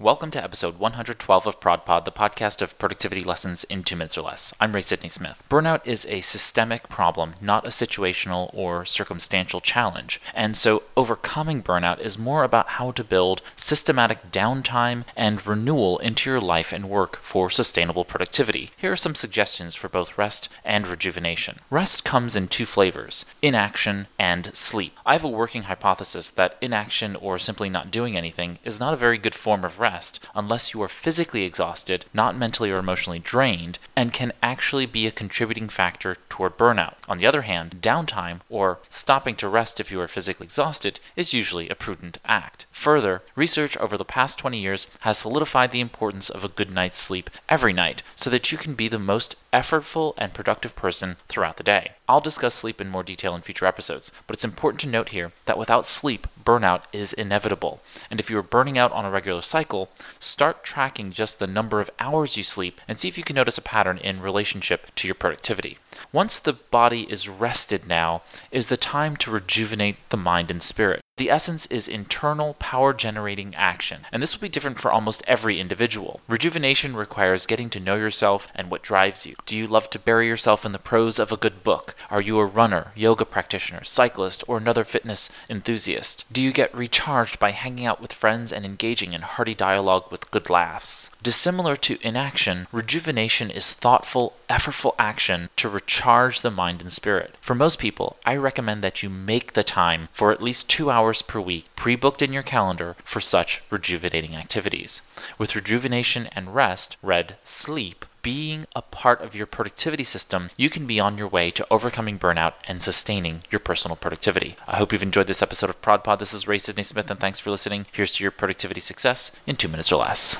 Welcome to episode 112 of ProdPod, the podcast of productivity lessons in two minutes or less. I'm Ray Sidney Smith. Burnout is a systemic problem, not a situational or circumstantial challenge. And so overcoming burnout is more about how to build systematic downtime and renewal into your life and work for sustainable productivity. Here are some suggestions for both rest and rejuvenation. Rest comes in two flavors inaction and sleep. I have a working hypothesis that inaction or simply not doing anything is not a very good form of rest unless you are physically exhausted, not mentally or emotionally drained, and can actually be a contributing factor toward burnout. On the other hand, downtime, or stopping to rest if you are physically exhausted, is usually a prudent act. Further, research over the past 20 years has solidified the importance of a good night's sleep every night so that you can be the most effortful and productive person throughout the day. I'll discuss sleep in more detail in future episodes, but it's important to note here that without sleep, burnout is inevitable. And if you are burning out on a regular cycle, start tracking just the number of hours you sleep and see if you can notice a pattern in relationship to your productivity. Once the body is rested now, is the time to rejuvenate the mind and spirit. The essence is internal power generating action, and this will be different for almost every individual. Rejuvenation requires getting to know yourself and what drives you. Do you love to bury yourself in the prose of a good book? Are you a runner, yoga practitioner, cyclist, or another fitness enthusiast? Do you get recharged by hanging out with friends and engaging in hearty dialogue with good laughs? Dissimilar to inaction, rejuvenation is thoughtful, effortful action to recharge the mind and spirit. For most people, I recommend that you make the time for at least two hours per week pre booked in your calendar for such rejuvenating activities. With rejuvenation and rest, read sleep, being a part of your productivity system, you can be on your way to overcoming burnout and sustaining your personal productivity. I hope you've enjoyed this episode of ProdPod. This is Ray Sidney Smith, and thanks for listening. Here's to your productivity success in two minutes or less.